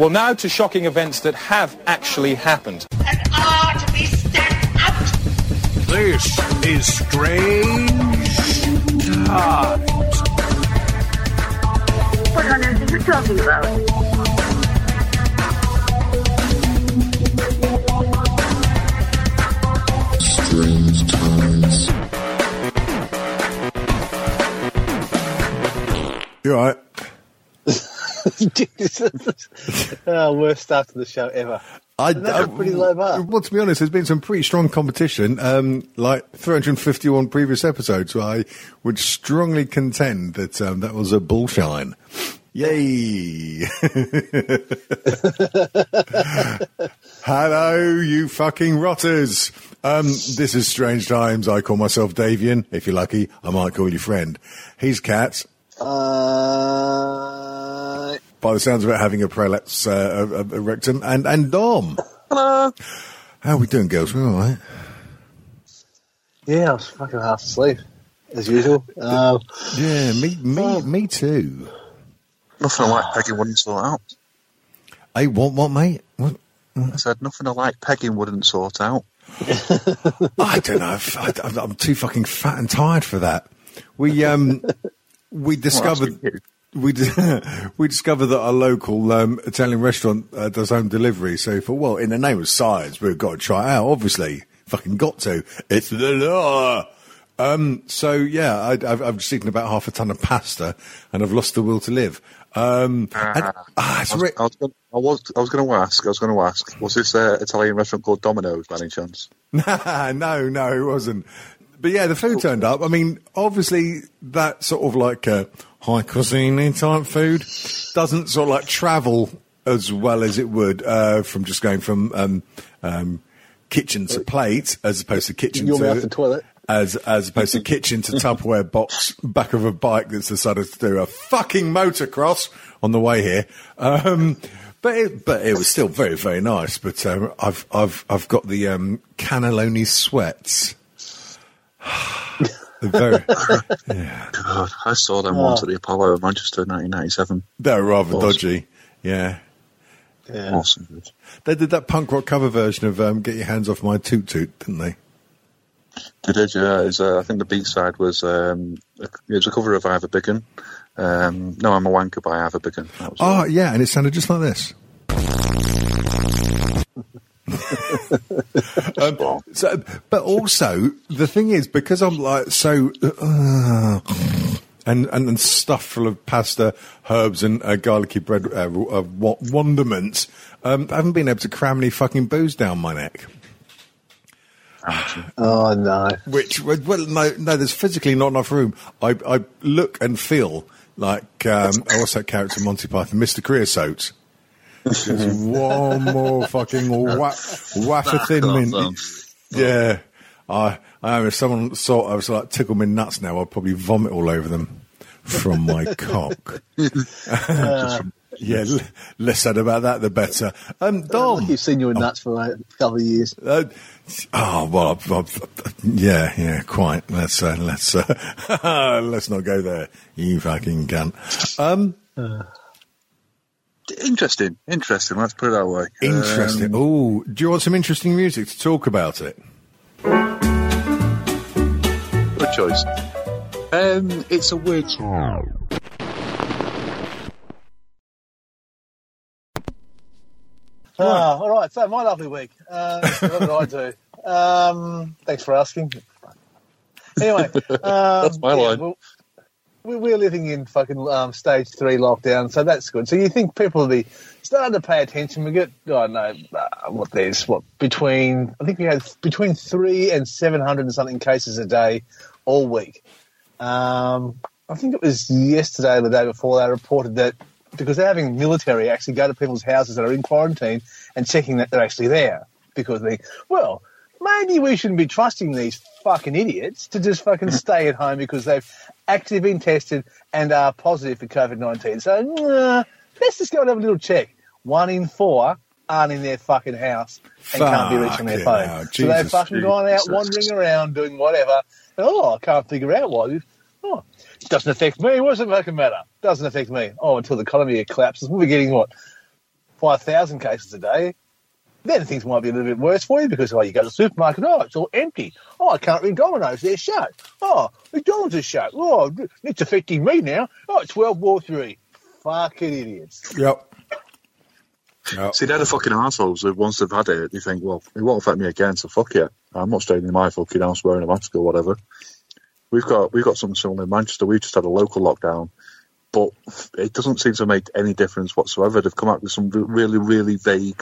Well, now to shocking events that have actually happened. and are to be stamped out. This is Strange Times. What on earth are you talking about? Strange times. You all right? Oh, worst start to the show ever. I, And that's a pretty low bar. Well, to be honest, there's been some pretty strong competition. Um, like 351 previous episodes, so I would strongly contend that um, that was a bullshine. Yay! Hello, you fucking rotters. Um, this is Strange Times. I call myself Davian. If you're lucky, I might call you friend. He's Cat. Uh, By the sounds of it, having a prolapse, uh, a, a rectum, and and Dom. hello. How are we doing, girls? We're all right? Yeah, I was fucking half asleep, as usual. Um, Yeah, me, me, Oh. me too. Nothing like pegging wouldn't sort out. Hey, what, what, mate? What? I said nothing I like pegging wouldn't sort out. I don't know. I, am too fucking fat and tired for that. We um, we discovered Well, that's we we discovered that our local um, Italian restaurant uh, does home delivery. So for well, in the name of science, we've got to try it out. Obviously, fucking got to. It's the law. Um, so yeah, I, I've, I've just eaten about half a ton of pasta, and I've lost the will to live. Um, and, ah, it's I was, re- I was, gonna- I was, I was going to ask. I was going to ask. Was this uh, Italian restaurant called Domino's by any chance? no, no, it wasn't. But yeah, the food turned up. I mean, obviously, that sort of like uh, high cuisine type food doesn't sort of like travel as well as it would uh, from just going from um, um, kitchen to plate as opposed to kitchen Your to mouth to toilet. As as opposed to kitchen to Tupperware box back of a bike that's decided to do a fucking motocross on the way here. Um, but it, but it was still very very nice. But um, I've I've I've got the um, cannelloni sweats. They're very, God, I saw them once at the Apollo in Manchester in 1997. they're rather Awesome. dodgy. Yeah, yeah. Awesome. they did that punk rock cover version of um, "Get Your Hands Off My Toot Toot," didn't they? They did, yeah. Was, uh, I think the B side was um, a, it was a cover of Ivor Biggin. Um, no, I'm a wanker by Ivor Biggin. That was Oh yeah, and it sounded just like this. um, so, but also the thing is because I'm like so uh, and, and and stuffed full of pasta, herbs, and uh, garlicky bread uh, uh, wonderments. Um, I haven't been able to cram any fucking booze down my neck. Oh, no. Which well, no, no, there's physically not enough room. I I look and feel like um, what's that character Monty Python, Mr. Creosote. Just one more fucking wha- waff of thin mint. Yeah, I, I am. If someone saw I was like tickle me nuts now, I'd probably vomit all over them from my cock. yeah, l- less said about that, the better. Um, Dom. You've seen your nuts for like, a couple of years. Uh, oh well, I've, I've, yeah, yeah, quite. Let's uh, let's uh, let's not go there. You fucking cunt. Um, Interesting, interesting. Let's put it that way. interesting. Um, oh, do you want some interesting music to talk about it? good choice. Um, it's a weird. Ah, all right. So my lovely week. Uh, what did I do? Um, thanks for asking. Anyway, um, That's my line. well, we- we're living in fucking um, stage three lockdown, so that's good. So you think people be starting to pay attention? We get, I don't know, uh, what there's what between I think we had between three and seven hundred and something cases a day all week. Um, I think it was yesterday or the day before they reported that because they're having military actually go to people's houses that are in quarantine and checking that they're actually there because they, well, maybe we shouldn't be trusting these fucking idiots to just fucking stay at home because they've actually been tested and are positive for COVID 19. So, nah, let's just go and have a little check. One in four aren't in their fucking house and can't be reaching their phone. so they've Jesus. fucking gone out wandering around doing whatever. Oh, I can't figure out why. Oh, it doesn't affect me. What does it fucking matter? Doesn't affect me. Oh, until the economy collapses. We'll be getting what? 5,000 cases a day, then things might be a little bit worse for you because, oh, you go to the supermarket, oh, it's all empty. Oh, I can't read Domino's, they're shut. Oh, McDonald's is shut. Oh, it's affecting me now. Oh, it's World War Three. Fucking idiots. Yep. Yep. See, they're the fucking assholes that once they've had it, they think, well, it won't affect me again, so fuck it. I'm not staying in my fucking house wearing a mask or whatever. We've got we've got something similar in Manchester. We just had a local lockdown, but it doesn't seem to make any difference whatsoever. They've come up with some really, really vague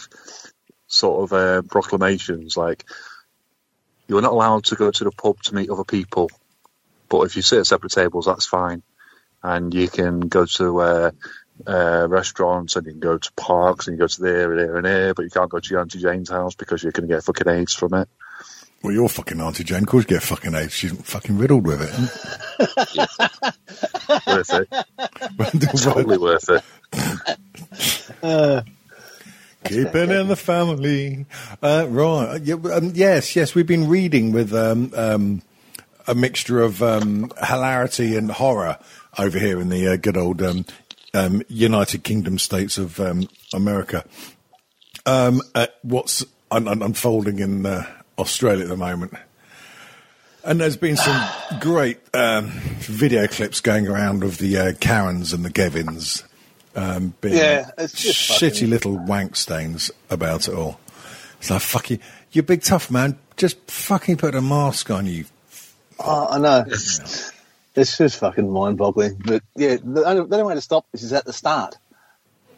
sort of uh, proclamations like you're not allowed to go to the pub to meet other people, but if you sit at separate tables, that's fine. And you can go to uh, uh, restaurants and you can go to parks and you go to there and there and there, but you can't go to your Auntie Jane's house because you're going to get fucking AIDS from it. Well, you're fucking Auntie Jane. Of course you get fucking AIDS. She's fucking riddled with it. worth it. Totally worth it. Keeping in the family. Uh, right. Yeah, um, yes, yes. We've been reading with um, um, a mixture of um, hilarity and horror over here in the uh, good old um, um, United Kingdom states of America. At what's un- un- unfolding in uh, Australia at the moment. And there's been some great video clips going around of the uh, Karens and the Gevins um, being Yeah, it's just shitty little wank stains about it all. It's like, fuck you, you big tough man, just fucking put a mask on you. Oh, I know. It's just fucking mind-boggling. But yeah, the only, the only way to stop this is at the start.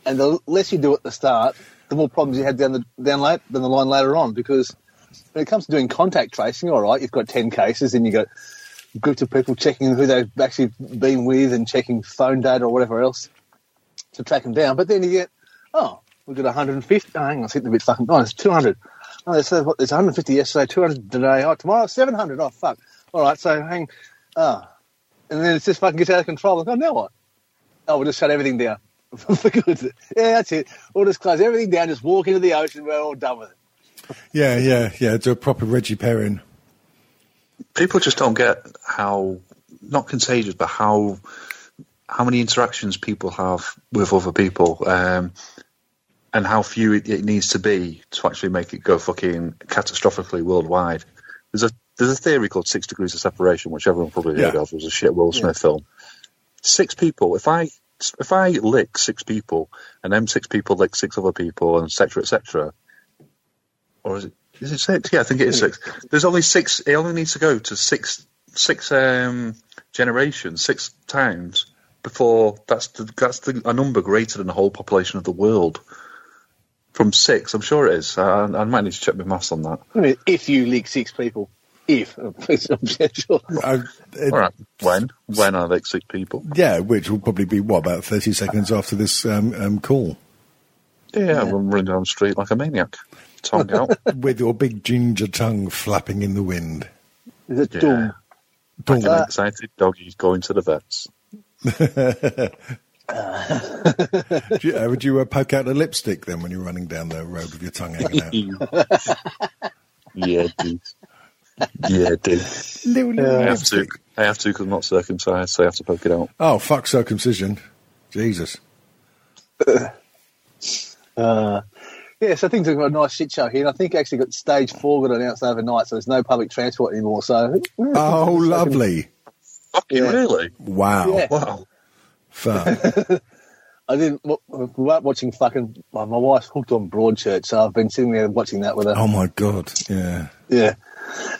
And the less you do at the start, the more problems you have down the down late, the line later on. Because when it comes to doing contact tracing, all right, you've got ten cases, and you got groups of people checking who they've actually been with and checking phone data or whatever else to track them down. But then you get, oh, we've got 150. Oh, hang on, it's getting a bit fucking. Oh, it's 200. Oh, there's, there's 150 yesterday, 200 today. Oh, tomorrow 700. Oh, fuck. All right, so hang. Ah, and then it just fucking gets out of control. Oh, now what? Oh, we'll just shut everything down for good. Yeah, that's it. We'll just close everything down. Just walk into the ocean. We're all done with it. Yeah, yeah, yeah. Do a proper Reggie Perrin. People just don't get how not contagious, but how how many interactions people have with other people, um, and how few it, it needs to be to actually make it go fucking catastrophically worldwide. There's a there's a theory called Six Degrees of Separation, which everyone probably heard Yeah. of. It was a shit Will Smith film. Six people. If I if I lick six people and them six people lick six other people, and et cetera, et cetera, or is it is it six? Yeah, I think it is six. There's only six. It only needs to go to six six um, generations, six times before that's the, that's the, a number greater than the whole population of the world. From six, I'm sure it is. I, I might need to check my maths on that. I mean, if you leak six people, if I'm sure. Uh, it- All right, when when are they six people? Yeah, which will probably be what about thirty seconds after this um, um, call Yeah, I'm running down the street like a maniac, tongue out. with your big ginger tongue flapping in the wind. Is it Yeah. dumb? Like an excited doggy going to the vets. Do you, uh, would you uh, poke out the lipstick then when you're running down the road with your tongue hanging out? yeah, dude. Yeah, dude. Little, little I have to. lipstick. I have to because I'm not circumcised, so I have to poke it out. Oh fuck circumcision, Jesus! Uh, yeah, so things have got a nice shit show here. And I think actually got stage four got announced overnight, so there's no public transport anymore. So Oh, lovely! Fucking Yeah. really? Wow, Yeah. Wow. fuck. I didn't. We weren't watching fucking. Well, my wife's hooked on Broadchurch, so I've been sitting there watching that with her. Oh my god, yeah. Yeah.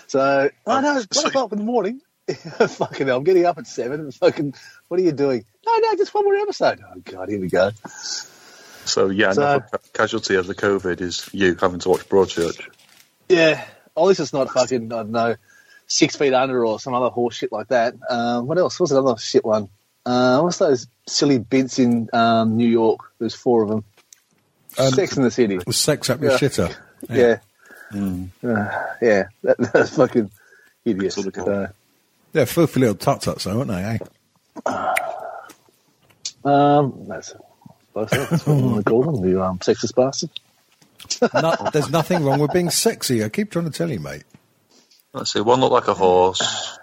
So I know it's so- one o'clock in the morning. fucking hell, I'm getting up at seven. And fucking, what are you doing? No, no, just one more episode. Oh god, here we go. So yeah, So- another ca- casualty of the COVID is you having to watch Broadchurch. Yeah. Oh, at least it's not fucking. I don't know, six feet under or some other horse shit like that. Um, what else? What's another shit one? Uh, what's those silly bits in um, New York? There's four of them. Um, Sex in the City. Sex up your Yeah. shitter. Yeah. Uh, yeah. That, that's fucking idiot. Sort of cool. So, They're filthy little tut tuts, though, aren't they? Eh? um, that's, that's what I want to call them. The um, sexist bastard. No, there's nothing wrong with being sexy. I keep trying to tell you, mate. Let's see. One looked like a horse.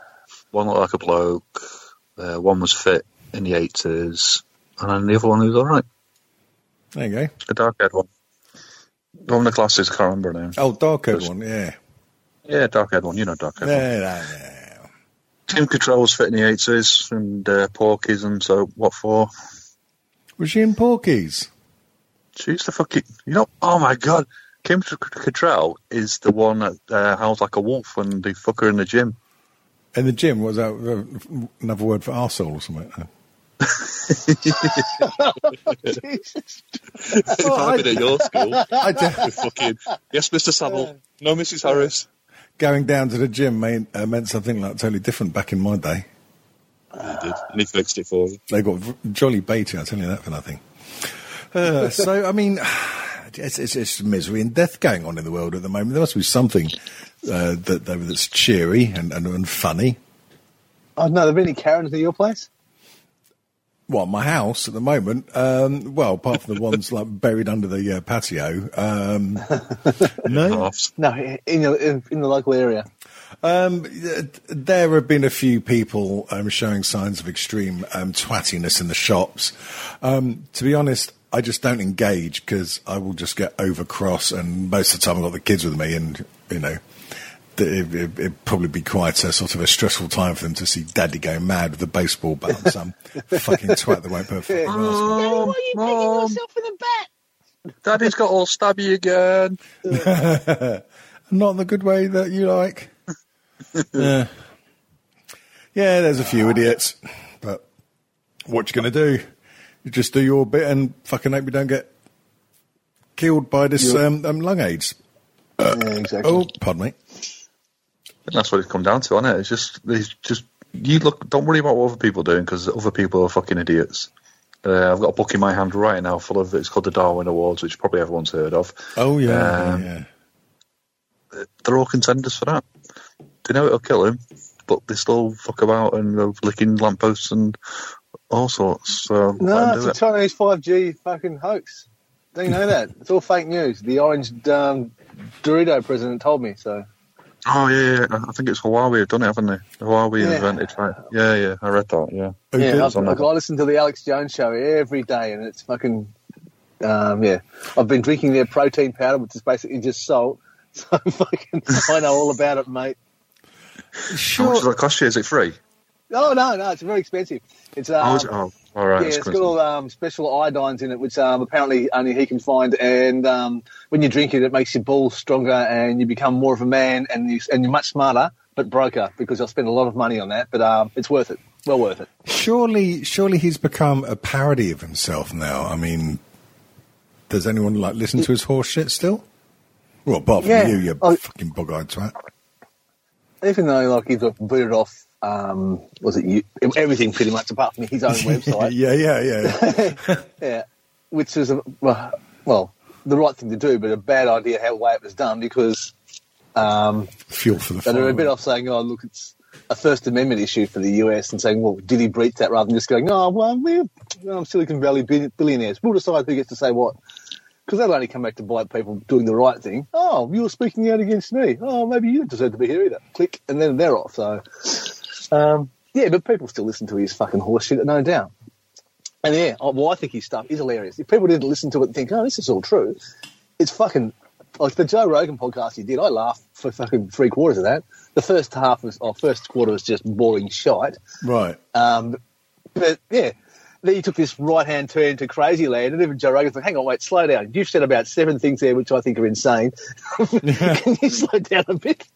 One looked like a bloke. Uh, one was fit in the eighties, and then the other one was all right. There you go. The dark haired one. The one with the glasses, I can't remember name. Oh, dark haired one, yeah. Yeah, dark haired one. You know dark haired one. Yeah, yeah, yeah. Kim Cattrall's fit in the 80s and uh, Porky's and so what for? Was she in Porky's? She's the fucking. You know, oh my god. Kim Cattrall is the one that uh, howls like a wolf when they fuck her in the gym. In the gym, was that uh, another word for arsehole or something? if I'd been at your school, I d- with fucking. Yes, Mr. Savile. No, Mrs. Harris. going down to the gym meant, uh, meant something like totally different back in my day. He did. And he fixed it for you. They got v- jolly baiting, I'll tell you that for nothing. Uh, so, I mean, it's, it's, it's misery and death going on in the world at the moment. There must be something uh, that, that that's cheery and, and, and funny. Oh no, there been any Karens at your place? Well, my house at the moment, um, well, apart from the ones like buried under the uh, patio, um, no. No, in your in, in the local area. Um, there have been a few people um, showing signs of extreme um, twattiness in the shops. Um, to be honest, I just don't engage because I will just get over cross, and most of the time I've got the kids with me, and you know. It, it, it'd probably be quite a sort of a stressful time for them to see Daddy go mad with a baseball bat and some fucking twat that won't put a fucking grass Mom, Mom, in the back? Daddy's got all stabby again. Not in the good way that you like. yeah. yeah, there's a few idiots, but what you going to do? You just do your bit and fucking hope you don't get killed by this um, um, lung AIDS. yeah, exactly. Oh, pardon me. And that's what it's come down to, isn't it? It's just, it's just you look. Don't worry about what other people are doing because other people are fucking idiots. Uh, I've got a book in my hand right now full of it's called the Darwin Awards, which probably everyone's heard of. Oh yeah, Um, yeah. They're all contenders for that. They know it'll kill him, but they still fuck about and go licking lampposts and all sorts. So No, it's a it. Chinese 5G fucking hoax. Don't you know that? It's all fake news. The orange um, Dorito president told me so. Oh yeah, yeah, I think it's Huawei have done it, haven't they? Huawei Yeah. invented right. Yeah, yeah, I read that. Yeah. Who yeah. I've, on that? like, I listen to the Alex Jones show every day, and it's fucking um, yeah. I've been drinking their protein powder, which is basically just salt. So fucking, I know all about it, mate. How much Sure. does that cost you? Is it free? Oh no, no, it's very expensive. It's um, oh, is it? oh, all right. yeah, it's it's got all um, special iodines in it, which um, apparently only he can find. And um, when you drink it, it makes your balls stronger, and you become more of a man, and you and you're much smarter, but broker because I'll spend a lot of money on that. But um, it's worth it. Well worth it. Surely, surely he's become a parody of himself now. I mean, does anyone like listen to his horse shit still? Well, apart from Yeah. you, you Oh. fucking bog-eyed twat. Even though like he's booted off, um, was it you, everything pretty much apart from his own website. yeah, yeah, yeah. Yeah, which was a, well, well, the right thing to do, but a bad idea how way it was done because um, Fuel for the But they're a bit off saying, oh, look, it's a First Amendment issue for the US and saying, well, did he breach that rather than just going, oh, well, we're um, Silicon Valley billionaires. We'll decide who gets to say what. Because they'll only come back to bite people doing the right thing. Oh, you're speaking out against me. Oh, maybe you don't deserve to be here either. Click, and then they're off. So, um, yeah, but people still listen to his fucking horse shit, no doubt. And yeah, oh, well, I think his stuff is hilarious. If people didn't listen to it and think, oh, this is all true, it's fucking like the Joe Rogan podcast he did. I laughed for fucking three quarters of that. The first half was, or first quarter was just boring shite. Right. Um, but yeah, then he took this right hand turn to crazy land, and even Joe Rogan's like, "Hang on, wait, slow down. You've said about seven things there which I think are insane. Can you slow down a bit?"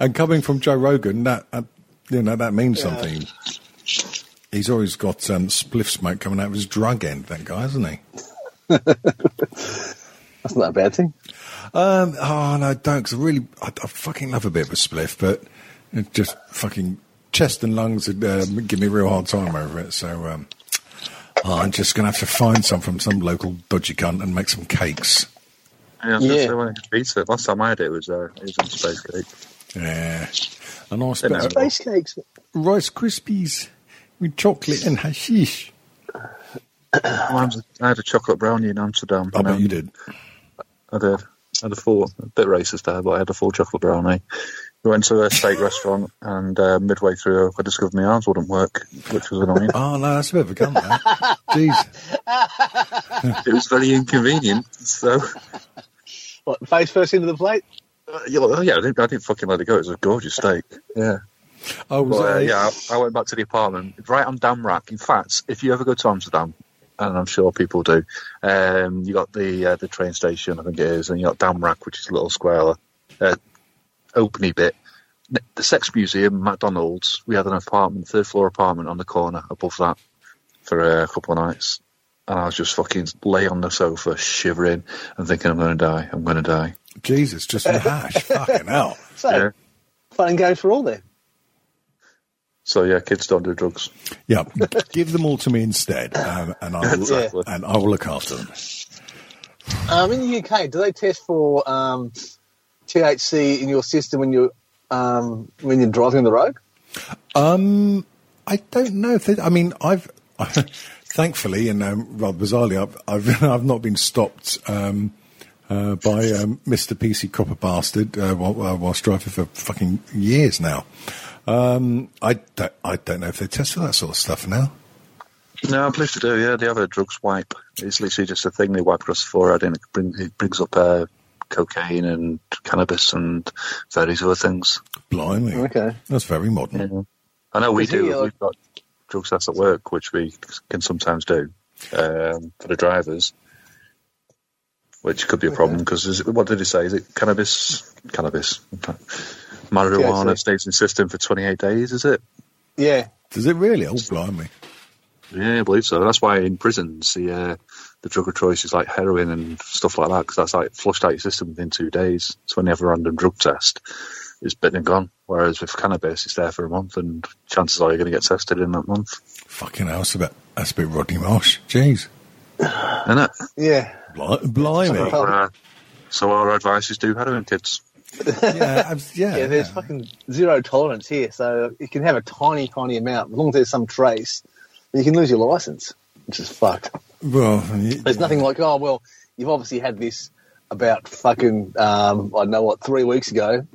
And coming from Joe Rogan, that uh, you know that means something. He's always got um, spliff smoke coming out of his drug end. That guy, hasn't he? That's not a bad thing. Um, oh no, don't. Cause I really, I, I fucking love a bit of a spliff, but it just fucking chest and lungs would uh, give me a real hard time over it. So um, oh, I'm just gonna have to find some from some local dodgy cunt and make some cakes. Yeah, I was gonna say when I could. Last time I had it was uh, it was on space cake. Yeah, a nice Bit bit of nice. Space cakes. Rice Krispies with chocolate and hashish. I had a chocolate brownie in Amsterdam. I bet um, you did. I did. I had a full, a bit racist there, but I had a full chocolate brownie. We went to a steak restaurant, and uh, midway through, I discovered my arms wouldn't work, which was annoying. Oh no, that's a bit of a gun. That. Jeez. It was very inconvenient. So, What, face first into the plate? Uh, yeah, well, yeah, I didn't, I didn't fucking let it go. It was a gorgeous steak. Yeah. Oh, was Well, uh, yeah, I, I went back to the apartment right on Damrak. In fact, if you ever go to Amsterdam, and I'm sure people do, um, you got the uh, the train station, I think it is, and you got Damrak, which is a little square, uh, openy bit. The Sex Museum, McDonald's. We had an apartment, third floor apartment on the corner above that for uh, a couple of nights, and I was just fucking lay on the sofa, shivering and thinking, I'm going to die, I'm going to die. Jesus, just a hash. Fucking hell. So, Yeah. fun and games for all then. So yeah, kids don't do drugs. Yeah, give them all to me instead, um, and I will, Exactly. and I will look after them. Um, in the UK, do they test for um, THC in your system when you're um, when you're driving on the road? Um, I don't know if they, I mean I've thankfully and um, rather bizarrely I've I've, I've not been stopped um, uh, by um, Mr. PC Copper Bastard uh, while, uh, whilst driving for fucking years now. Um, I don't I don't know if they test for that sort of stuff now. No, I believe they do. Yeah, they have a drug swipe. It's literally just a thing they wipe across the forehead, and it, bring, it brings up uh, cocaine and cannabis and various other things. Blimey, Okay. that's very modern. Yeah. I know we Is do. uh, We've got drug tests at work, which we can sometimes do um, for the drivers, which could be a problem because what did he say? Is it cannabis? Cannabis. Marijuana THC. stays in system for 28 days, is it? Yeah. Does it really? Oh, blimey. Yeah, I believe so. That's why in prisons the uh, the drug of choice is like heroin and stuff like that because that's like flushed out your system within two days. So when you have a random drug test, it's been and gone. Whereas with cannabis, it's there for a month, and chances are you're going to get tested in that month. Fucking hell, that's a bit, that's a bit Rodney Marsh. Jeez. Isn't it? Yeah. Bli- Blimey. Oh. Uh, so our advice is do heroin, kids. yeah, abs- yeah. Yeah, there's yeah. fucking zero tolerance here, so you can have a tiny, tiny amount. As long as there's some trace, you can lose your license, which is fucked. Well, y- There's nothing like, oh, well, you've obviously had this about fucking, um, I don't know what, three weeks ago.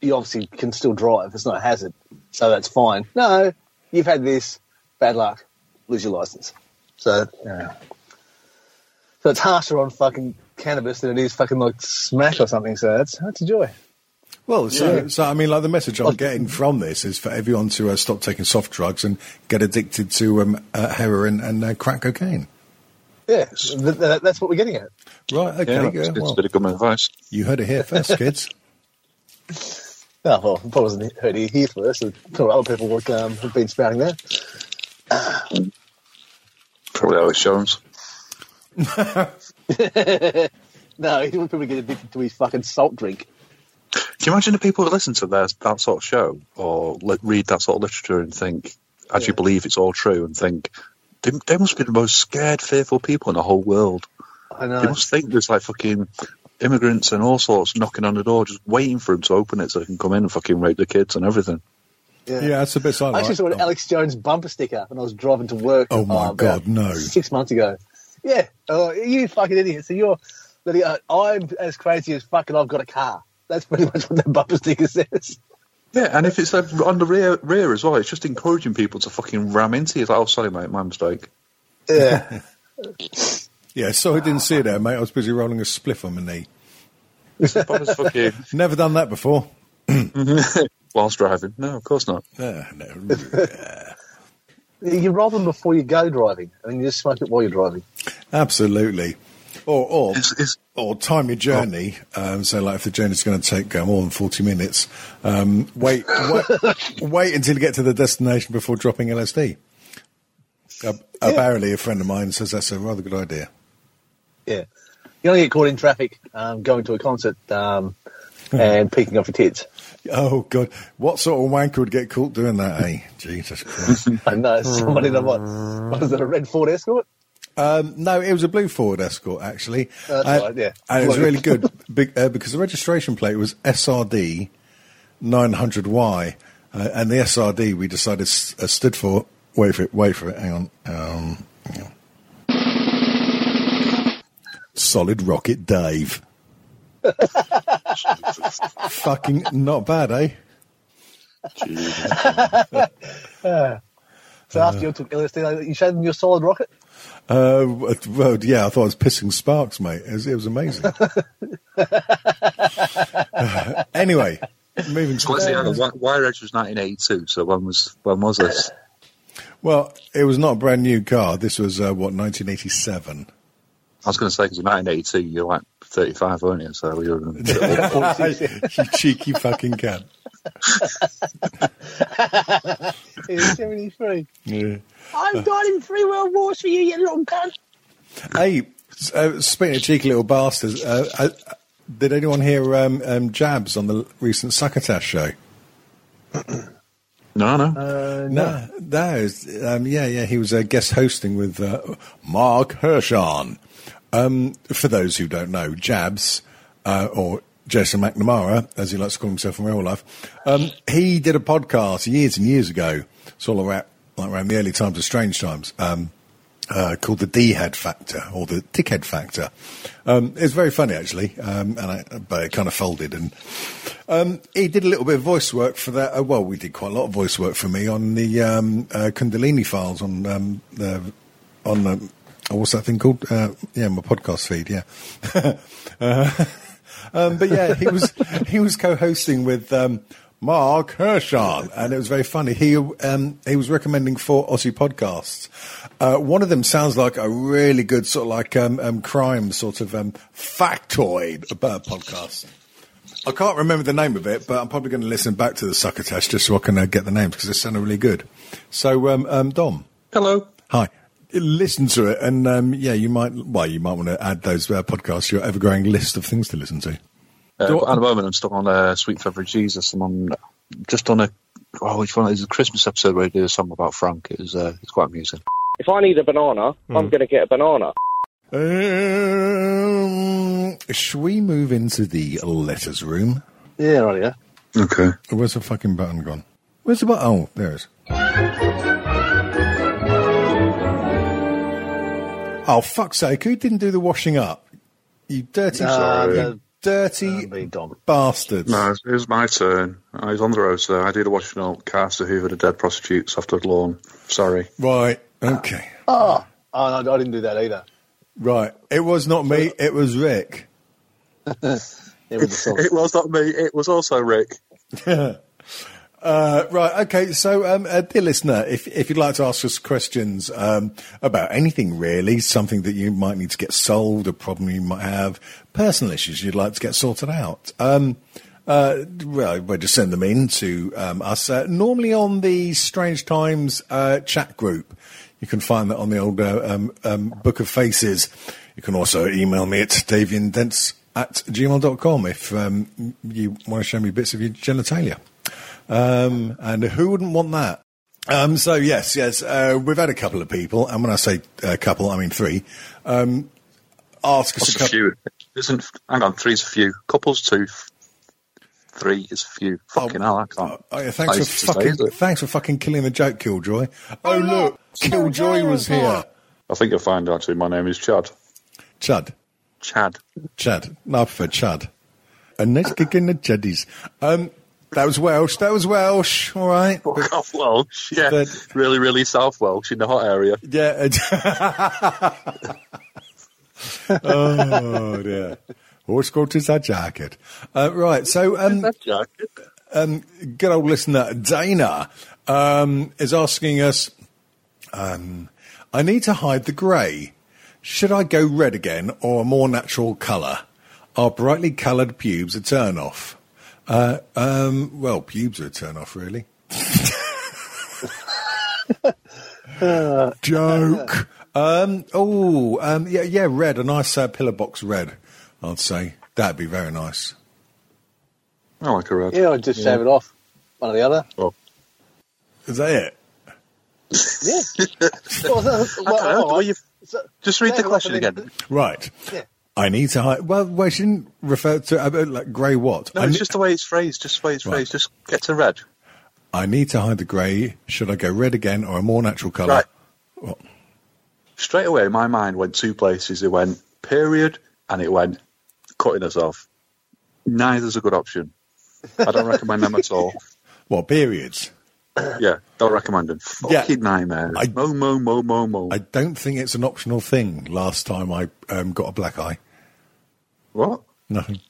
You obviously can still drive. It's not a hazard, so that's fine. No, you've had this, bad luck, lose your license. So, yeah. So it's harsher on fucking cannabis than it is fucking like smack or something, so that's, that's a joy. Well, so, Yeah. so I mean, like the message I'm getting from this is for everyone to uh, stop taking soft drugs and get addicted to um, uh, heroin and uh, crack cocaine. Yeah, th- th- that's what we're getting at. Right? Okay. Yeah, Yeah, it's, it's well, a bit of good advice. you heard it here first, kids. Oh, well, I wasn't heard it here first. and Some other people would, um, have been spouting that. Probably it shows. No, he would probably get addicted to his fucking salt drink. Can you imagine the people who listen to their, that sort of show or read that sort of literature and think, actually Yeah. believe it's all true and think, they, they must be the most scared, fearful people in the whole world. I know. They must think there's like fucking immigrants and all sorts knocking on the door, just waiting for him to open it so they can come in and fucking rape the kids and everything. Yeah. yeah, it's a bit I like. actually saw an Alex Jones bumper sticker when I was driving to work. Oh, my uh, God, no. Six months ago. Yeah. Oh, you fucking idiot. So you're, bloody, uh, I'm as crazy as fucking I've got a car. That's pretty much what that bumper sticker says. Yeah, and if it's on the rear, rear as well, it's just encouraging people to fucking ram into you. It's like, oh, sorry, mate, my mistake. Yeah. Yeah, sorry, I didn't see it there, mate. I was busy rolling a spliff on my knee. But it's fucking Never done that before. whilst driving. No, of course not. Uh, no. you roll them before you go driving, and then you just smoke it while you're driving. Absolutely. Or, or, It's, it's, or time your journey. Um, so, like, if the journey's going to take uh, more than 40 minutes, um, wait, wait, wait until you get to the destination before dropping LSD. Uh, Apparently, a friend of mine says that's a rather good idea. Yeah. You only get caught in traffic um, going to a concert um, and picking up your tits. Oh, God. What sort of wanker would get caught doing that, eh? Jesus Christ. I know somebody in a what? What is it? A red Ford Escort? Um, no, it was a blue Ford Escort actually. That's Uh, right, yeah. and it was really good uh, because the registration plate was SRD 900Y, uh, and the SRD we decided s- uh, stood for. Wait for it. Wait for it. Hang on. Um, hang on. Solid Rocket Dave. Fucking not bad, eh? So after you took LSD, you showed them your solid rocket. Uh, well, yeah, I thought I was pissing sparks, mate. It was, it was amazing. Uh, anyway, moving to Let's see, the Wi- Wire Edge was 1982, so when was when was this? Well, it was not a brand new car. This was uh, what 1987. I was going to say because in 1982 you're like 35, weren't you? So you're you cheeky fucking cunt. It was 73. Yeah. I've died in three world wars for you, you little cunt. Hey, uh, speaking of cheeky little bastards, uh, uh, did anyone hear um, um, Jabs on the recent Succotash show? no, no. Uh, No, that is, um, yeah, yeah. He was uh, guest hosting with uh, Mark Hershon. Um, for those who don't know, Jabs, uh, or Jason McNamara, as he likes to call himself in real life, um, he did a podcast years and years ago. It's all around, like around the early times of Strange Times. Um, uh, called the D-head factor or the dickhead factor. Um, it's very funny actually, um, and I, but it kind of folded. And um, he did a little bit of voice work for that. Uh, well, we did quite a lot of voice work for me on the um, uh, Kundalini files on the on the, oh, what's that thing called? Uh, yeah, my podcast feed. Yeah. uh, um, but yeah, he was he was co-hosting with um, Mark Hershon, and it was very funny. He um, he was recommending four Aussie podcasts. Uh, one of them sounds like a really good sort of like um, um, crime sort of um, factoid about podcast. I can't remember the name of it, but I'm probably going to listen back to the sucker test just so I can uh, get the names because they sound really good. So, um, um, Dom, Hello. hi. Listen to it, and um, yeah, you might. Well, you might want to add those uh, podcasts to your ever-growing list of things to listen to. Uh, Do- at the moment, I'm stuck on uh, Sweet Feather Jesus. I'm on just on a oh, which one? It's a Christmas episode where he did a song about Frank. It was uh, it's quite amusing. If I need a banana, I'm going to get a banana. Um, should we move into the letters room? Yeah, right, yeah. Okay. Where's the fucking button gone? Where's the button? Oh, there it is. Oh, fuck's sake, who didn't do the washing up? You dirty, Uh, you the- dirty uh, bastards. No, it was my turn. I was on the road, so I did the washing up, cast to hoover the dead prostitutes off the lawn. Sorry. Right, okay. Oh, oh no, I didn't do that either. Right, it was not me, it was Rick. It was the sauce. It was not me. It was also Rick. Uh, right, okay. So, um, uh, dear listener, if if you'd like to ask us questions um, about anything really, something that you might need to get solved, a problem you might have, personal issues you'd like to get sorted out, um, uh, well, well, just send them in to um, us. Uh, normally on the Strange Times uh, chat group, you can find that on the old uh, um, um, Book of Faces. You can also email me at daviandents at gmail.com if um, you want to show me bits of your genitalia. Um, and who wouldn't want that? Um, so yes, yes, uh, we've had a couple of people, and when I say a couple, I mean three. Um, ask us What's a a couple. few? Isn't hang on? Three's a few. Couples two. Three is a few. Fucking hell, I can't. Oh, yeah, thanks for to say, fucking is thanks for fucking killing the joke, Killjoy. Oh look, Killjoy was here. I think you'll find actually my name is Chad. Chud, Chad. Chad. No, I prefer Chud. A nice kick in the chuddies. Um, that was Welsh. That was Welsh. All right. Fuck off Welsh. Yeah. But- really, really South Welsh in the hot area. Yeah. oh dear. Horse got his jacket. Uh, right. So, um, um, good old listener Dana um, is asking us. Um, I need to hide the grey. Should I go red again or a more natural colour? Are brightly coloured pubes a turn off? Uh, um, well, pubes are a turn off, really. Joke. Um, oh, um, yeah, yeah, red. A nice uh, pillar box red. I'd say that'd be very nice. I like a red. Yeah, I'd just shave it off. One or the other. Oh. Is that it? Yeah. well, no, I well, don't know. Well, you- So- Just read the shave it off question again. Right. Yeah. I need to hide. Well, well, she didn't refer to uh, like grey what? No, I, it's ne- just the way it's phrased. Just the way it's Right. phrased. Just get to red. I need to hide the grey. Should I go red again or a more natural colour? Right. Straight away, my mind went two places. It went period and it went cutting us off. Neither's a good option. I don't recommend them at all. What periods? Yeah, don't recommend. Yeah. Fucking nightmare. I- mo, mo, mo, mo, mo. I don't think it's an optional thing. Last time I um, got a black eye. What? Nothing.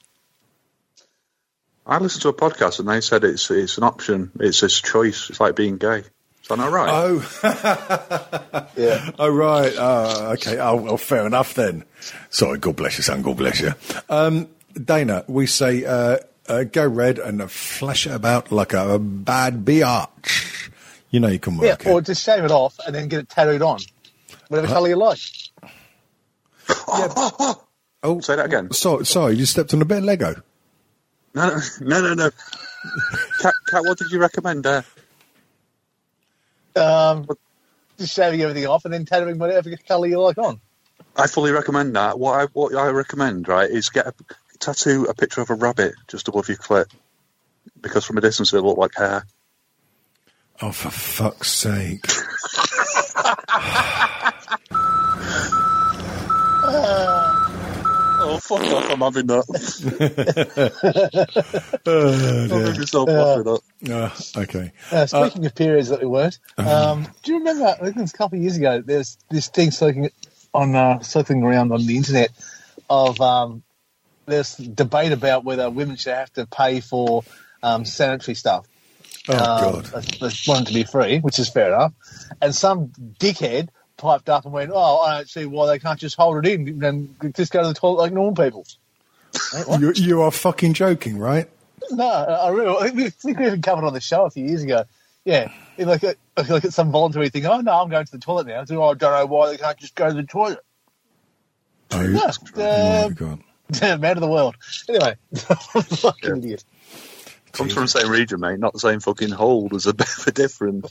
I listened to a podcast and they said it's it's an option. It's a choice. It's like being gay. Is that not right? Oh, Yeah. oh right. Oh, okay. Oh, well, fair enough then. Sorry. God bless you, son. God bless you. Um, Dana, we say uh, uh, go red and uh, flash it about like a, bad biatch. You know you can Yeah, it. or just shave it off and then get it tattooed on. Whatever colour you like. Oh, Say that again. sorry, sorry. You stepped on a bit of Lego. No, no, no, no. no. Cat, Cat, what did you recommend? Uh, Um, just shaving everything off and then tattooing whatever colour you like on. I fully recommend that. What I what I recommend, right, is get a tattoo a picture of a rabbit just above your clit, because from a distance it'll look like hair. Oh, for fuck's sake. fuck off! I'm having that. Oh, I'm having myself laughing at. Uh, okay. Uh, speaking of periods that we weren't, Uh-huh. um, do you remember? I think it was a couple of years ago. There's this thing circling on uh, circling around on the internet of um, there's debate about whether women should have to pay for um, sanitary stuff. Oh, Um, God. they want it to be free, which is fair enough. And some dickhead piped up and went, "Oh, I don't see why they can't just hold it in and just go to the toilet like normal people." You, you are fucking joking, right? No, I really. I think we, I think we even covered it on the show a few years ago. Yeah, in like a, like it's some voluntary thing. Oh no, I'm going to the toilet now. So, oh, I don't know why they can't just go to the toilet. Oh, Yeah, oh, um, God. Man of the world. Anyway, fucking idiot. Comes from the same region, mate, not the same fucking hole. There's a bit of a difference.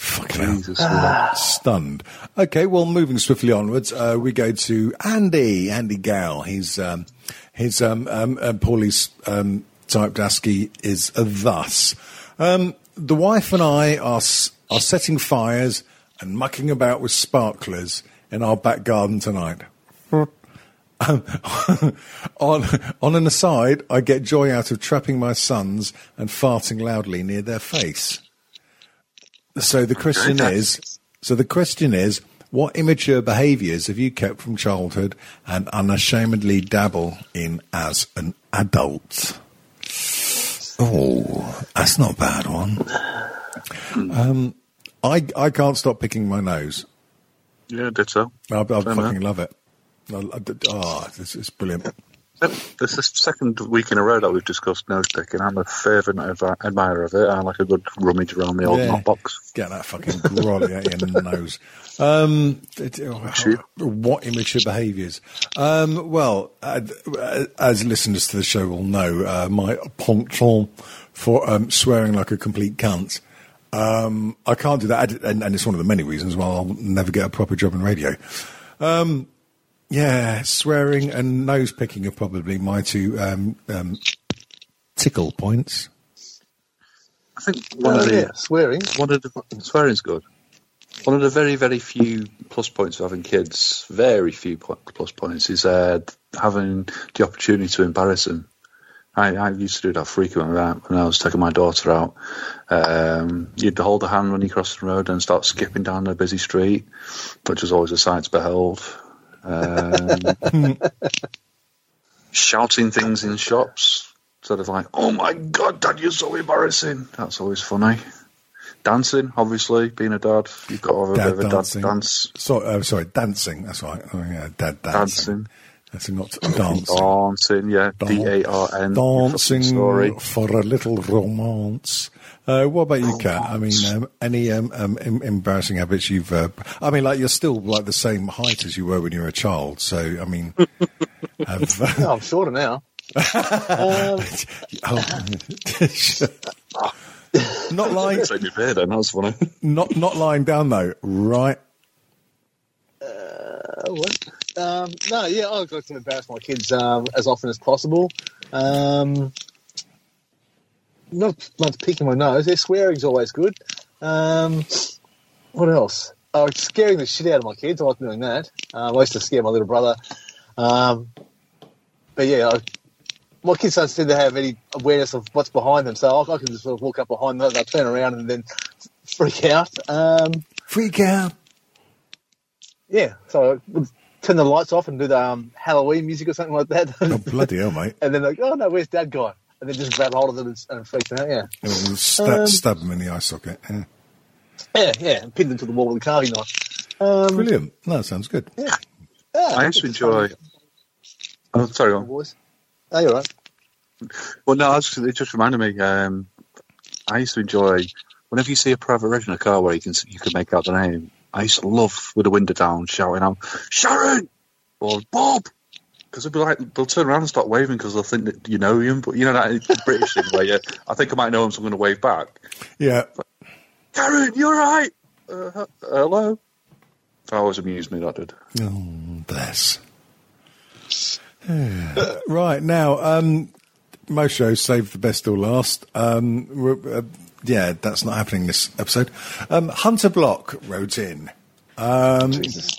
Fucking. Jesus. Stunned. Okay, well, moving swiftly onwards, uh, we go to Andy, Andy Gow. He's, um, his, um, um, uh, Paulie's, um, typed ASCII is uh, thus. Um, the wife and I are, s- are setting fires and mucking about with sparklers in our back garden tonight. Um, on, on an aside, I get joy out of trapping my sons and farting loudly near their face. So the question is, so the question is, what immature behaviours have you kept from childhood and unashamedly dabble in as an adult? Oh, that's not a bad one. Um, I I can't stop picking my nose. Yeah, did so. I, I fucking love it. I, I, oh, this is brilliant. This is the second week in a row that we've discussed nose picking. I'm a fervent admirer of it. I like a good rummage around the old Yeah. knot box. Get that fucking grolly out your nose. Um, what immature behaviours? Um, well, as listeners to the show will know, uh, my penchant for um, swearing like a complete cunt. Um, I can't do that, and, and it's one of the many reasons why I'll never get a proper job in radio. Um, yeah, swearing and nose picking are probably my two um, um, tickle points. I think one Oh, of the yeah, swearing. one of the swearing's good. One of the very very few plus points of having kids, very few plus points, is uh, having the opportunity to embarrass them. I, I used to do that frequently when I- when I was taking my daughter out. Um, you'd hold her hand when you crossed the road and start skipping down a busy street, which was always a sight to behold. Um, shouting things in shops, sort of like, "Oh my god, Dad, you're so embarrassing." That's always funny. Dancing, obviously, being a dad, you've got to have a Dad bit of a dad dancing. dance. So, uh, sorry, dancing. That's right. Oh, yeah, dad dancing. Dancing. That's not dancing. Dancing, yeah, D A R N. Dancing Sorry. for a little romance. Uh, what about you, Kat? I mean, um, any um, um, embarrassing habits you've? Uh, I mean, like you're still like the same height as you were when you were a child. So, I mean, have, uh, No, I'm shorter now. um, oh, not lying, Take me there, then. That's funny. not not lying down though, right? Oh, what? Um, no, yeah, I like to embarrass my kids um, as often as possible. Um, not not picking my nose. Their swearing's always good. Um, what else? Oh, scaring the shit out of my kids. I like doing that. Um, I used to scare my little brother. Um, but yeah, I, my kids don't seem to have any awareness of what's behind them. So I, I can just sort of walk up behind them, they'll turn around and then freak out. Um, Freak out. yeah, so I would turn the lights off and do the um, Halloween music or something like that. Oh, bloody hell, mate. and then like, oh no, where's Dad guy? And then just grab hold of them and, and freak them out. Yeah, Oh, sta- Um, stab them in the eye socket. Yeah. yeah, yeah. And pin them to the wall with a carving knife. Um, Brilliant. No, that sounds good. yeah, I used to enjoy. Oh, sorry. go on. boys. Oh, you're right. Well, no, I was, it just reminded me. Um, I used to enjoy whenever you see a private reg in a car where you can you can make out the name. I used to love with the window down shouting out Sharon or Bob because they'll be like they'll turn around and start waving because they'll think that you know him. But you know that British thing where you, I think I might know him, so I'm going to wave back. Yeah. Karen, you're right. Uh, hello. That always amused me. That did. Oh, bless. right now, um, most shows save the best till last. Um, uh, yeah, that's not happening this episode. Um, Hunter Block wrote in. Um,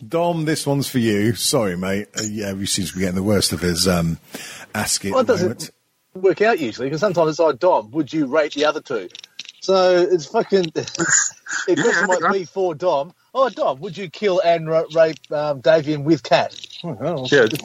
Dom, this one's for you. Sorry, mate. Uh, yeah, he seems to be getting the worst of his um, ASCII Well, at it doesn't moment. work out usually because sometimes it's like Dom. Would you rate the other two? So it's fucking. it Yeah, question I might be for Dom. Oh, Dom, would you kill and ra- rape um, Davian with cat? Oh, Yeah.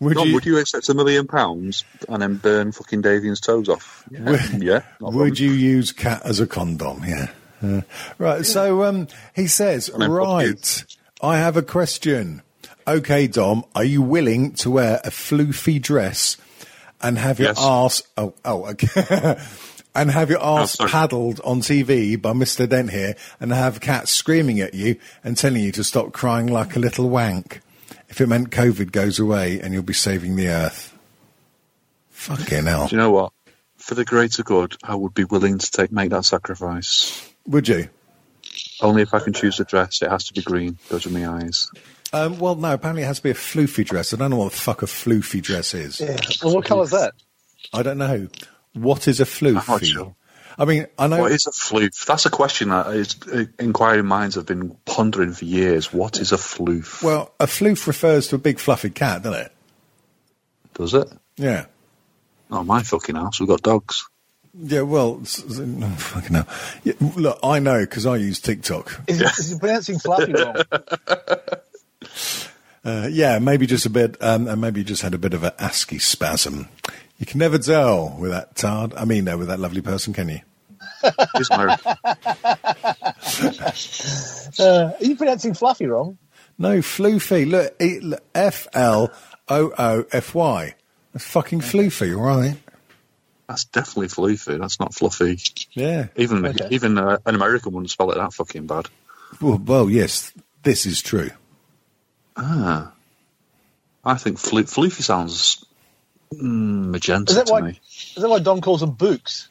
Would Dom, you, would you accept a million pounds and then burn fucking Davian's toes off? Yeah. Would- yeah would you use cat as a condom? Yeah. Uh, right. So um, he says, right. I have a question. Okay, Dom, are you willing to wear a floofy dress and have your Yes. arse? Oh, oh, okay. and have your arse sorry. paddled on TV by Mr. Dent here, and have cats screaming at you and telling you to stop crying like a little wank. If it meant COVID goes away and you'll be saving the earth. Fucking hell. Do you know what? For the greater good, I would be willing to take make that sacrifice. Would you? Only if I can choose a dress. It has to be green. Those are my eyes. Um, well, no, apparently it has to be a floofy dress. I don't know what the fuck a floofy dress is. Yeah. Well, what is that? I don't know. What is a I'm not floofy? sure. I mean, I know. What is a floof? That's a question that is, uh, inquiring minds have been pondering for years. What is a floof? well, a floof refers to a big fluffy cat, doesn't it? Does it? Yeah. Oh, my fucking house. We've got dogs. Yeah, well, s- s- no, fucking hell. Yeah, look, I know because I use TikTok. Is, he- is he pronouncing fluffy wrong? Uh, yeah, maybe just a bit, um, and maybe you just had a bit of an ASCII spasm. You can never tell with that tard. I mean, no, with that lovely person, can you? He's married. Uh, are you pronouncing fluffy wrong? No, floofy. Look, E- look, F L O O F Y. That's fucking floofy, all right? That's definitely floofy. That's not fluffy. Yeah. Even Okay. even uh, an American wouldn't spell it that fucking bad. Well, well, yes, this is true. Ah, I think flo- floofy sounds mm, magenta Is that to why? me. Is that why Dom calls them books?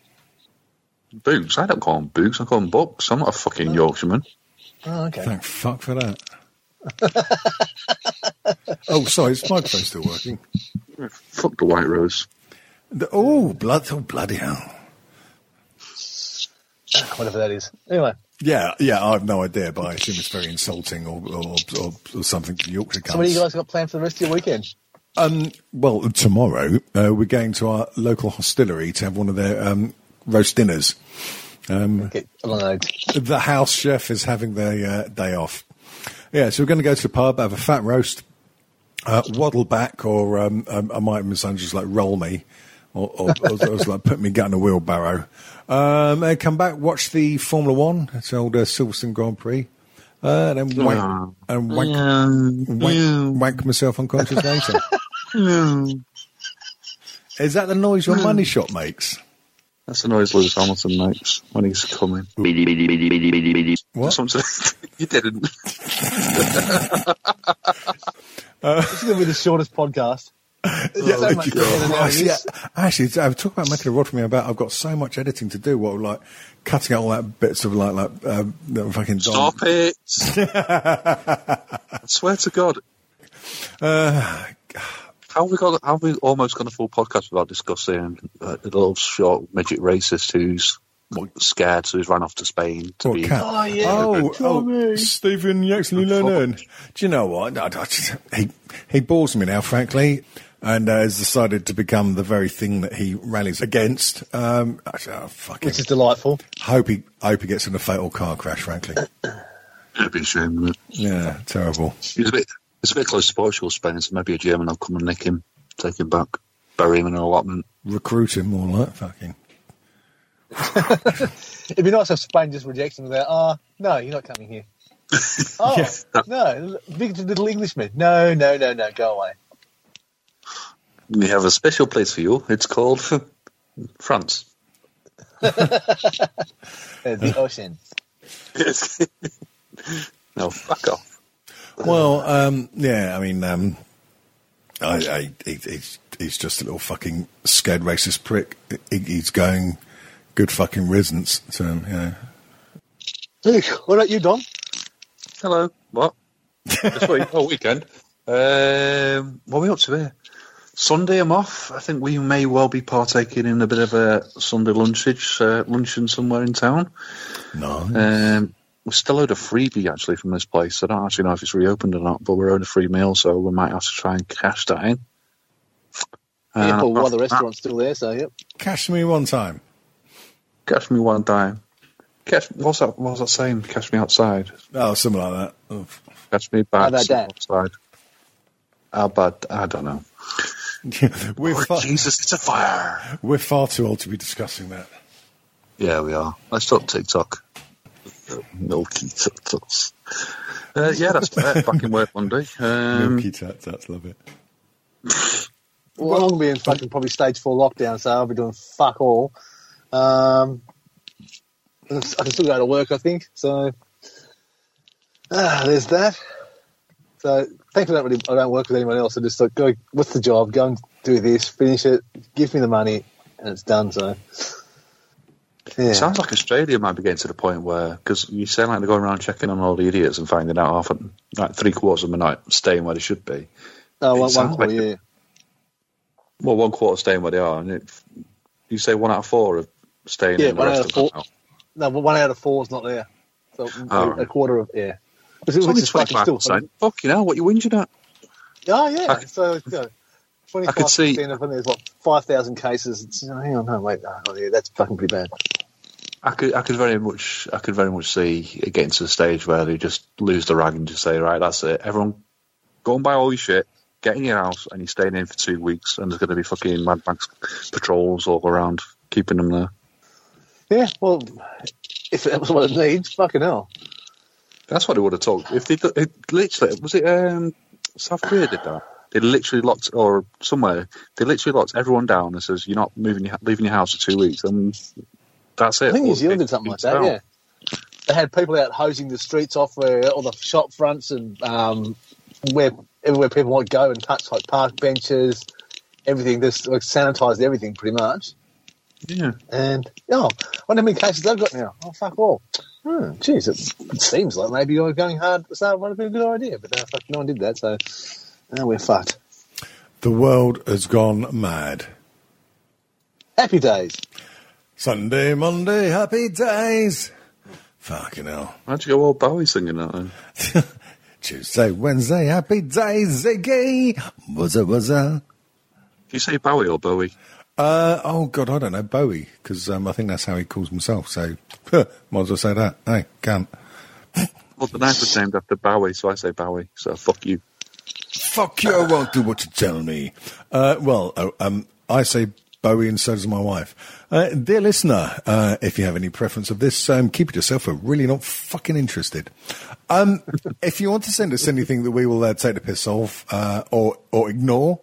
Books. I don't call them books. I call them books. I'm not a fucking Yorkshireman. Oh, okay. Thank fuck for that. oh, sorry, is the microphone still working? Fuck the white rose. The, oh, blood! Oh, bloody hell! Whatever that is. Anyway, Yeah, yeah, I have no idea, but I assume it's very insulting or or, or, or something to Yorkshire so what do you guys got planned for the rest of your weekend? Um, well, tomorrow uh, we're going to our local hostelry to have one of their um, roast dinners. Um, along the house chef is having their uh, day off. Yeah, so we're going to go to the pub, have a fat roast, uh, waddle back, or um, um, I might son just like roll me, or, or, or, or just like put me gut in a wheelbarrow. Um, and come back, watch the Formula One, it's old uh, Silverstone Grand Prix, uh, and then wank, Oh. and wank, wank, wank myself unconscious later. Is that the noise your money shot makes? That's the noise Lewis Hamilton makes when he's coming. What? Something you didn't. This is going to be the shortest podcast. There's so much better than Actually, is. actually, I talk about making a rod for me about. I've got so much editing to do. What like cutting out all that bits of like like um, the fucking Dom. Stop it! I swear to God. Uh, How have we got? How have we almost gone a full podcast without discussing uh, the little short midget racist who's what, scared, so he's run off to Spain to What be. cat? Oh, yeah. Oh, oh, Stephen, you actually learn. Do you know what? I- I just- he he bores me now, frankly. And uh, has decided to become the very thing that he rallies against. Um, actually, oh, fucking Which is delightful. hope he hope he gets in a fatal car crash. Frankly, It'd be a shame, wouldn't it? yeah, terrible. He's a bit, it's a bit close to Portugal, Spain, so maybe a German will come and nick him, take him back, bury him in an allotment. Recruit him more like fucking. It'd be nice if Spain just rejects him without, oh, no, you're not coming here. oh, Yeah. no, big little Englishman. No, no, no, no, go away. We have a special place for you. It's called France. The ocean. no, fuck off. Well, um, yeah, I mean, um, I, I, he, he's, he's just a little fucking scared racist prick. He, he's going good fucking riddance to him, you know. Hey, what about you, Don? Hello. What? this week? Oh, weekend. Um, what are we up to here? Sunday, I'm off. I think we may well be partaking in a bit of a Sunday lunchage, uh, luncheon somewhere in town. No. Um, we're still owed a freebie actually from this place. I don't actually know if it's reopened or not, but we're owed a free meal, so we might have to try and cash that in. yeah, Uh, but while the restaurant's still there, so yep. Cash me one time. Cash me one time. Cash, what's that? What's that saying? Cash me outside. Oh, something like that. Oh. Cash me back How about that? outside. How about I don't know. we're, Oh, far, Jesus, it's a fire. we're far too old to be discussing that. Yeah, we are. Let's talk TikTok. Milky TikToks. Uh, yeah, that's uh, back in work Monday. Um, Milky tat tats, love it. Well, I'm going to be in fucking probably stage four lockdown, so I'll be doing fuck all. Um, I can still go to work, I think. So ah, there's that. So thankfully, I don't really I don't work with anyone else. I just like go. What's the job? Go and do this, finish it, give me the money, and it's done. So yeah, It sounds like Australia might be getting to the point where, because you sound like they're going around checking on all the idiots and finding out often, like three quarters of them are not staying where they should be. oh, one, one call, like- yeah. Well, one quarter staying where they are, and it, you say one out of four are staying Yeah, in, the one rest out of four. No, but one out of four is not there. So Oh, a, right. a quarter of yeah. Which, is- It's which only is fucking twenty-five still. percent. Fucking hell, what you whinging at? Oh yeah. I- so you know, twenty I could five see- percent of there's what five thousand cases. It's, you know, hang on, no, wait, no, oh, yeah, that's fucking pretty bad. I could, I could very much, I could very much see it getting to the stage where they just lose the rag and just say, right, that's it. Everyone, go and buy all your shit, get in your house, and you're staying in for two weeks, and there's going to be fucking Mad Max patrols all around, keeping them there. Yeah, well, if that was what it needs, fucking hell. That's what they would have told. If they, it, literally, was it um, South Korea did that? They literally locked, or somewhere, they literally locked everyone down and says, you're not moving, your, leaving your house for two weeks, and that's it. I think New Zealand did something like that. out. Yeah, they had people out hosing the streets off where all the shop fronts and um, where everywhere people might go and touch like park benches, everything. Just like sanitized everything pretty much. Yeah. And oh, I wonder how many cases they've got now. Oh fuck all. Hmm, geez, it, it seems like maybe you're going hard at the start might have been a good idea, but no, fuck, no one did that, so now we're fucked. The world has gone mad. Happy days. Sunday, Monday, happy days. Fucking hell. How'd you go all Bowie singing that then? Tuesday, Wednesday, happy days, Ziggy. Wuzza, wuzza. Do you say Bowie or Bowie? Uh, oh, God, I don't know, Bowie, because um, I think that's how he calls himself, so might as well say that. Hey, can't. Well, the knife was named after Bowie, so I say Bowie. So fuck you. Fuck you, I won't do what you tell me. Uh, well, uh, um, I say Bowie and so does my wife. Uh, dear listener, uh, if you have any preference of this, um, keep it yourself. We're really not fucking interested. Um, if you want to send us anything that we will uh, take the piss off uh, or, or ignore,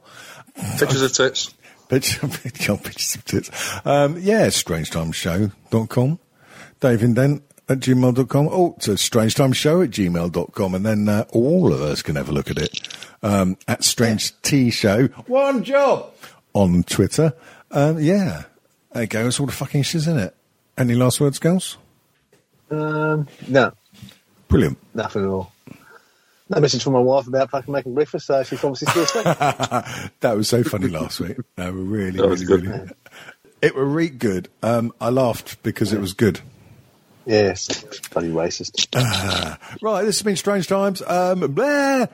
Pictures of tits. Picture, picture, pictures of tits. Um, yeah, strangetimeshow.com. Dave Indent at gmail.com. Oh, it's a strangetimeshow at gmail.com. And then uh, all of us can have a look at it um, at Strange T Show. One job on Twitter. Um, yeah. There you go. It's all the fucking shiz in it. Any last words, girls? Um, no, Brilliant. nothing at all no message from my wife about fucking making breakfast, so she's obviously still asleep. that was so funny last week. No, we're really, really, good. really. It were really good. Um, I laughed because yeah. it was good. Yes, bloody racist. Uh, right, this has been strange times. Um, blah.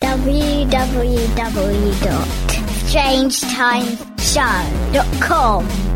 www.strangetimeshow.com